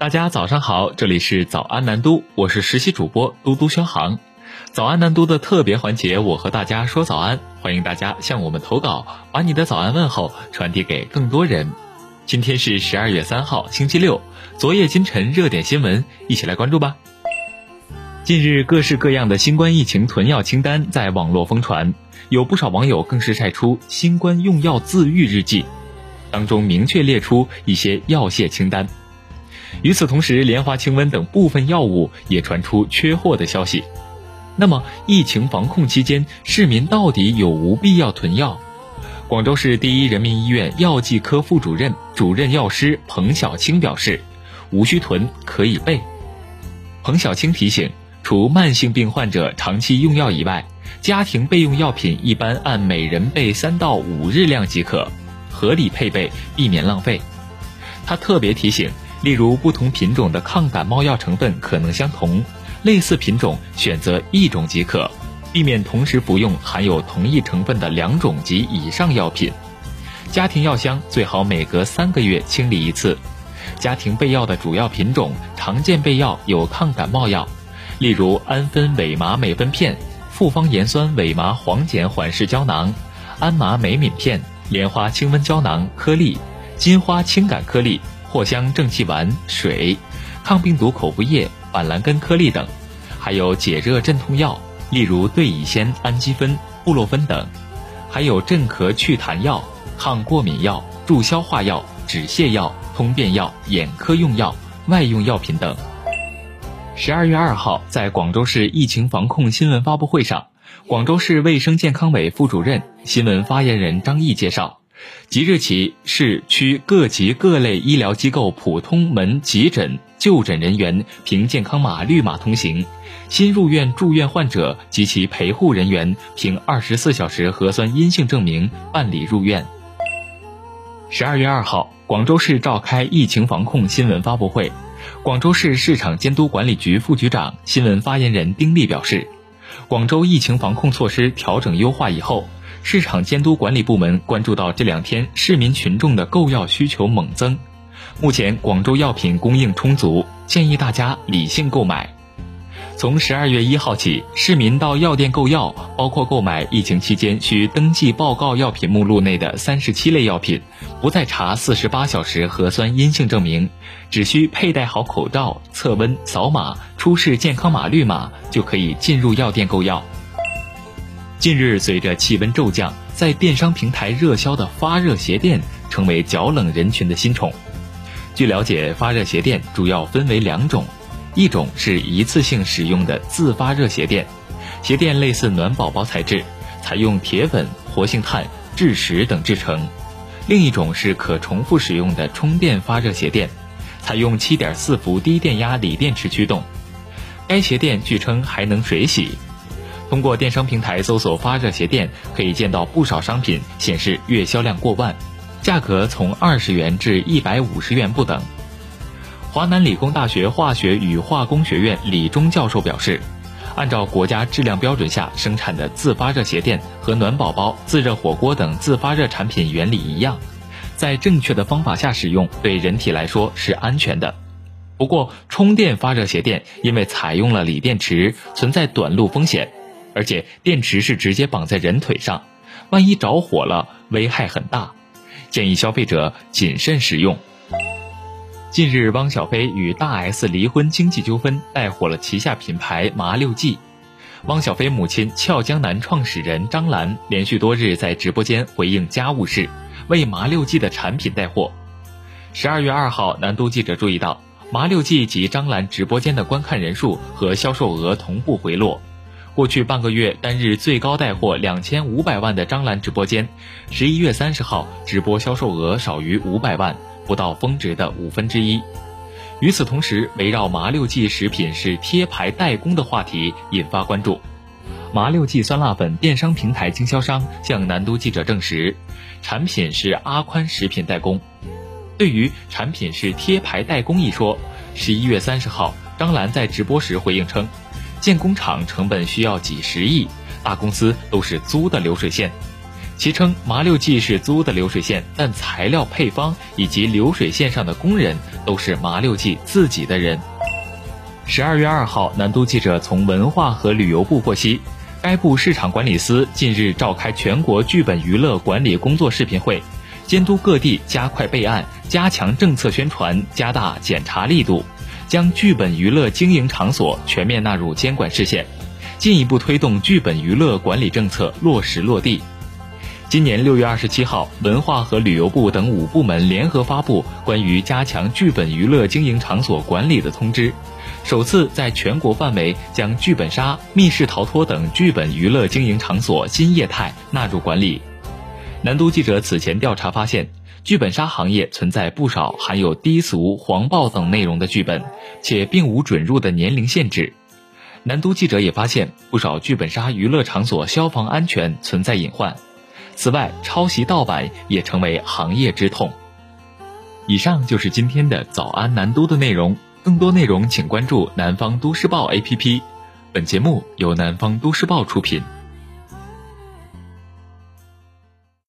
大家早上好，这里是早安南都，我是实习主播嘟嘟肖航。早安南都的特别环节，我和大家说早安，欢迎大家向我们投稿，把你的早安问候传递给更多人。今天是十二月三号，星期六，昨夜今晨热点新闻，一起来关注吧。近日，各式各样的新冠疫情囤药清单在网络疯传，有不少网友更是晒出新冠用药自愈日记，当中明确列出一些药械清单。与此同时，莲花清瘟等部分药物也传出缺货的消息。那么，疫情防控期间，市民到底有无必要囤药？广州市第一人民医院药剂科副主任、主任药师彭小青表示：“无需囤，可以备。”彭小青提醒，除慢性病患者长期用药以外，家庭备用药品一般按每人备三到五日量即可，合理配备，避免浪费。他特别提醒。例如，不同品种的抗感冒药成分可能相同，类似品种选择一种即可，避免同时服用含有同一成分的两种及以上药品。家庭药箱最好每隔三个月清理一次。家庭备药的主要品种，常见备药有抗感冒药，例如氨酚伪麻美芬片、复方盐酸伪麻黄碱缓释胶囊、氨麻美敏片、莲花清瘟胶囊颗粒、金花清感颗粒。藿香正气丸、水、抗病毒口服液、板蓝根颗粒等，还有解热镇痛药，例如对乙酰氨基酚、布洛芬等，还有镇咳祛痰药、抗过敏药、助消化药、止泻药、通便药、眼科用药、外用药品等。十二月二号，在广州市疫情防控新闻发布会上，广州市卫生健康委副主任、新闻发言人张毅介绍。即日起，市区各级各类医疗机构普通门急诊就诊人员凭健康码绿码通行；新入院住院患者及其陪护人员凭二十四小时核酸阴性证明办理入院。十二月二号，广州市召开疫情防控新闻发布会，广州市市场监督管理局副局长、新闻发言人丁力表示，广州疫情防控措施调整优化以后。市场监督管理部门关注到这两天市民群众的购药需求猛增，目前广州药品供应充足，建议大家理性购买。从十二月一号起，市民到药店购药，包括购买疫情期间需登记报告药品目录内的三十七类药品，不再查四十八小时核酸阴性证明，只需佩戴好口罩、测温、扫码、出示健康码绿码，就可以进入药店购药。近日，随着气温骤降，在电商平台热销的发热鞋垫成为脚冷人群的新宠。据了解，发热鞋垫主要分为两种，一种是一次性使用的自发热鞋垫，鞋垫类似暖宝宝材质，采用铁粉、活性炭、蛭石等制成；另一种是可重复使用的充电发热鞋垫，采用七点四伏低电压锂电池驱动。该鞋垫据称还能水洗。通过电商平台搜索发热鞋垫，可以见到不少商品显示月销量过万，价格从二十元至一百五十元不等。华南理工大学化学与化工学院李忠教授表示，按照国家质量标准下生产的自发热鞋垫和暖宝宝、自热火锅等自发热产品原理一样，在正确的方法下使用，对人体来说是安全的。不过，充电发热鞋垫因为采用了锂电池，存在短路风险。而且电池是直接绑在人腿上，万一着火了，危害很大，建议消费者谨慎使用。近日，汪小菲与大 S 离婚经济纠纷带火了旗下品牌麻六记。汪小菲母亲俏江南创始人张兰连续多日在直播间回应家务事，为麻六记的产品带货。十二月二号，南都记者注意到，麻六记及张兰直播间的观看人数和销售额同步回落。过去半个月单日最高带货两千五百万的张兰直播间，十一月三十号直播销售额少于五百万，不到峰值的五分之一。与此同时，围绕麻六记食品是贴牌代工的话题引发关注。麻六记酸辣粉电商平台经销商向南都记者证实，产品是阿宽食品代工。对于产品是贴牌代工一说，十一月三十号张兰在直播时回应称。建工厂成本需要几十亿，大公司都是租的流水线。其称麻六记是租的流水线，但材料配方以及流水线上的工人都是麻六记自己的人。十二月二号，南都记者从文化和旅游部获悉，该部市场管理司近日召开全国剧本娱乐管理工作视频会，监督各地加快备案、加强政策宣传、加大检查力度，将剧本娱乐经营场所全面纳入监管视线，进一步推动剧本娱乐管理政策落实落地。今年六月二十七号，文化和旅游部等五部门联合发布关于加强剧本娱乐经营场所管理的通知，首次在全国范围将剧本杀、密室逃脱等剧本娱乐经营场所新业态纳入管理。南都记者此前调查发现，剧本杀行业存在不少含有低俗、黄暴等内容的剧本，且并无准入的年龄限制。南都记者也发现，不少剧本杀娱乐场所消防安全存在隐患。此外，抄袭盗版也成为行业之痛。以上就是今天的早安南都的内容，更多内容请关注南方都市报 APP。本节目由南方都市报出品。